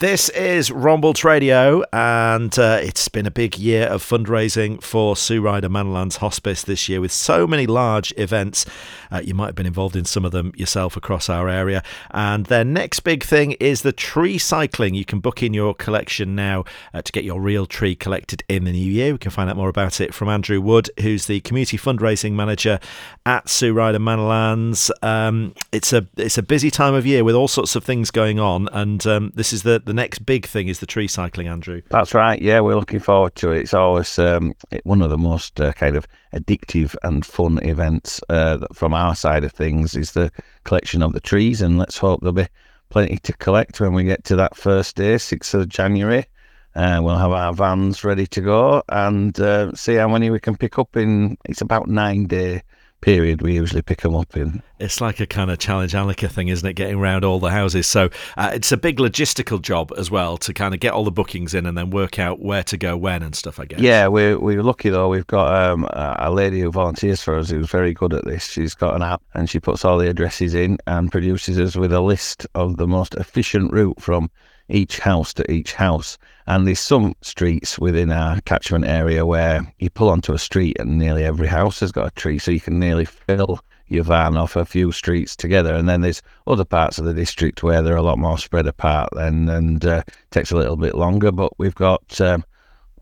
This is Rombalds Radio, and uh, it's been a big year of fundraising for Sue Ryder Manorlands Hospice this year with so many large events. Uh, you might have been involved in some of them yourself across our area. And their next big thing is the Treecycling. You can book in your collection now uh, to get your real tree collected in the new year. We can find out more about it from Andrew Wood, who's the community fundraising manager at Sue Ryder Manorlands. Um, it's a it's a busy time of year with all sorts of things going on, and um, this is the the next big thing is the Treecycling, Andrew. That's right. Yeah, we're looking forward to it. It's always um, one of the most uh, kind of addictive and fun events uh, from our side of things is the collection of the trees, and let's hope there'll be plenty to collect when we get to that first day, sixth of January. Uh, we'll have our vans ready to go and uh, see how many we can pick up in. It's about nine day period we usually pick them up in. It's like a kind of challenge Anneka thing, isn't it? Getting around all the houses. So uh, it's a big logistical job as well to kind of get all the bookings in and then work out where to go when and stuff. I guess. Yeah, we're we're lucky though. We've got um, a lady who volunteers for us who's very good at this. She's got an app and she puts all the addresses in and produces us with a list of the most efficient route from each house to each house. And there's some streets within our catchment area where you pull onto a street and nearly every house has got a tree, so you can nearly fill your van off a few streets together. And then there's other parts of the district where they're a lot more spread apart then and uh, takes a little bit longer. But we've got um,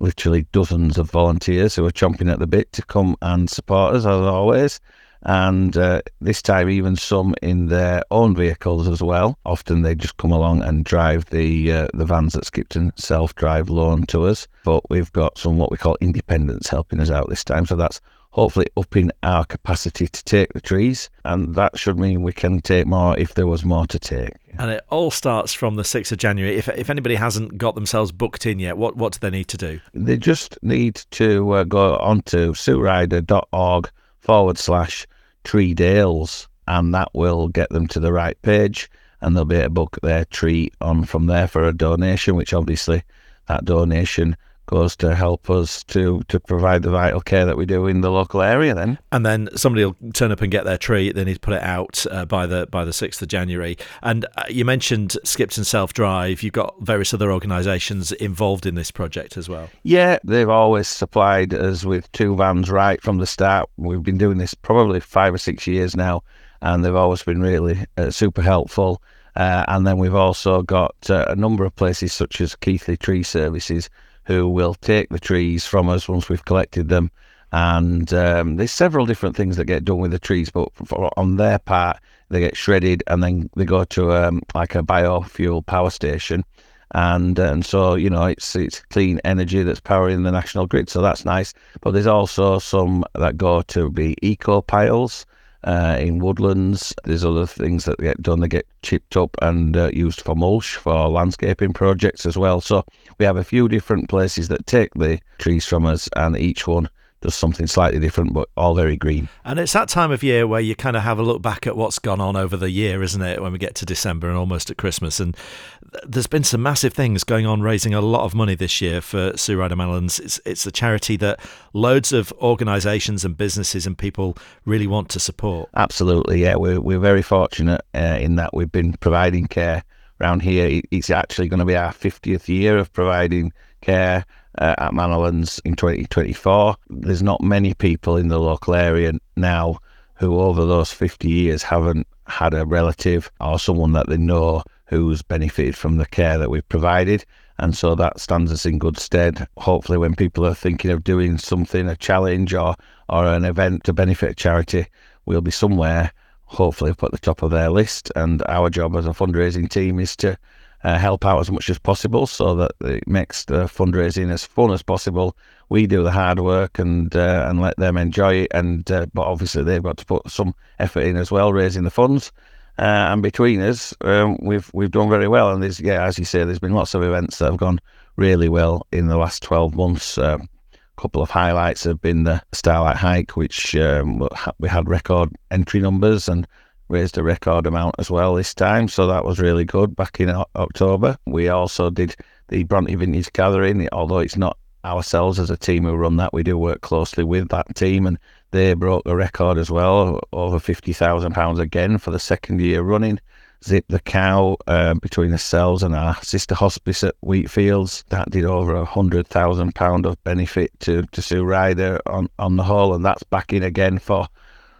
literally dozens of volunteers who are chomping at the bit to come and support us as always and uh, this time even some in their own vehicles as well. Often they just come along and drive the uh, the vans that Skipton Self Drive loan to us. But we've got some what we call independents helping us out this time, so that's hopefully upping our capacity to take the trees, and that should mean we can take more if there was more to take. And it all starts from the 6th of January. If, if anybody hasn't got themselves booked in yet, what, what do they need to do? They just need to uh, go onto sueryder.org forward slash tree dales, and that will get them to the right page, and they'll be able to book their tree on from there for a donation, which obviously that donation goes to help us to to provide the vital care that we do in the local area then. And then somebody will turn up and get their tree they need to put it out uh, by the by the 6th of January. And uh, you mentioned Skipton Self Drive you've got various other organisations involved in this project as well. Yeah they've always supplied us with two vans right from the start. We've been doing this probably 5 or 6 years now and they've always been really uh, super helpful. Uh, and then we've also got uh, a number of places such as Keighley Tree Services who will take the trees from us once we've collected them. And um, there's several different things that get done with the trees, but for, on their part, they get shredded and then they go to um, like a biofuel power station. And and so you know it's it's clean energy that's powering the national grid, so that's nice. But there's also some that go to be eco piles, uh, in woodlands. There's other things that get done They get chipped up and uh, used for mulch for landscaping projects as well. So we have a few different places that take the trees from us, and each one does something slightly different, but all very green. And it's that time of year where you kind of have a look back at what's gone on over the year, isn't it? When we get to December and almost at Christmas, and there's been some massive things going on, raising a lot of money this year for Sue Ryder Manorlands. It's it's a charity that loads of organisations and businesses and people really want to support. Absolutely, yeah. We're we're very fortunate uh, in that we've been providing care around here. It's actually going to be our 50th year of providing care uh, at Manorlands in 2024. There's not many people in the local area now who, over those 50 years, haven't had a relative or someone that they know who's benefited from the care that we've provided. And so that stands us in good stead. Hopefully, when people are thinking of doing something, a challenge or, or an event to benefit a charity, we'll be somewhere, hopefully, up at the top of their list. And our job as a fundraising team is to uh, help out as much as possible so that it makes the fundraising as fun as possible. We do the hard work and uh, and let them enjoy it, and uh, but obviously they've got to put some effort in as well, raising the funds. Uh, and between us, um, we've we've done very well. And there's yeah, as you say, there's been lots of events that have gone really well in the last twelve months. Um, a couple of highlights have been the Starlight Hike, which um, we had record entry numbers and raised a record amount as well this time, so that was really good back in October. We also did the Bronte Vintage Gathering, although it's not ourselves as a team who run that, we do work closely with that team, and they broke a record as well, over £50,000 again for the second year running. Zip the Cow uh, between ourselves and our sister hospice at Wheatfields. That did over a hundred thousand pound of benefit to, to Sue Ryder on, on the whole, and that's back in again for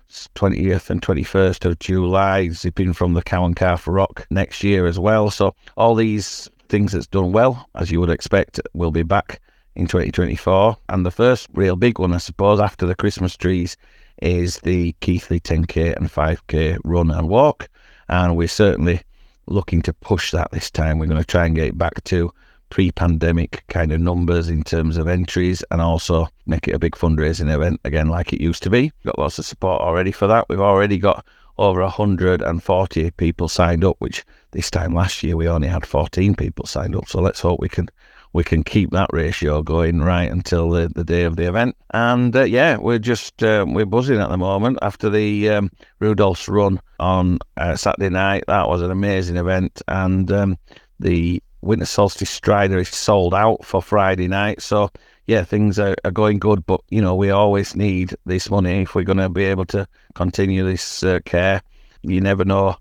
20th and 21st of July, zipping from the Cow and Calf Rock next year as well. So all these things that's done well, as you would expect, will be back in 2024. And the first real big one, I suppose, after the Christmas trees is the Keighley 10K and 5K run and walk. And we're certainly looking to push that this time. We're going to try and get back to pre pandemic kind of numbers in terms of entries and also make it a big fundraising event again, like it used to be. We've got lots of support already for that. We've already got over 140 people signed up, which this time last year we only had 14 people signed up. So let's hope we can we can keep that ratio going right until the, the day of the event. And uh, yeah, we're just uh, we're buzzing at the moment after the um, Rudolph's run on uh, Saturday night. That was an amazing event, and um, the Winter Solstice Strider is sold out for Friday night. So yeah, things are, are going good, but you know we always need this money if we're going to be able to continue this uh, care. You never know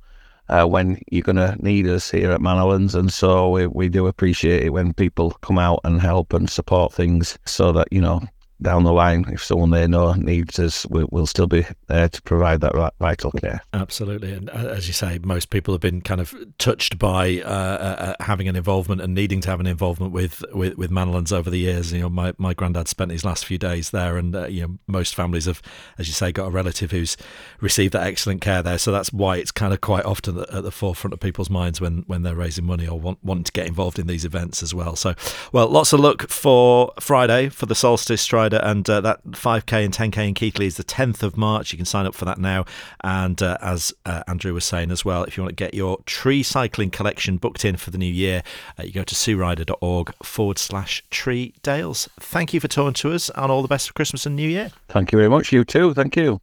uh, when you're going to need us here at Manorlands, and so we, we do appreciate it when people come out and help and support things, so that you know down the line, if someone they know needs us, we'll, we'll still be there to provide that vital care. Absolutely, and uh, as you say, most people have been kind of touched by uh, uh, uh, having an involvement and needing to have an involvement with with, with over the years. You know, my my granddad spent his last few days there, and uh, you know, most families have, as you say, got a relative who's received that excellent care there. So that's why it's kind of quite often at the forefront of people's minds when when they're raising money or want, wanting to get involved in these events as well. So, well, lots of luck for Friday for the Solstice Stride and uh, that 5k and 10k in Keighley is the 10th of March. You can sign up for that now. And uh, as uh, Andrew was saying as well, if you want to get your Treecycling collection booked in for the new year, uh, you go to sueryder.org forward slash tree dales. Thank you for talking to us, and all the best for Christmas and New Year. Thank you very much. You too. Thank you.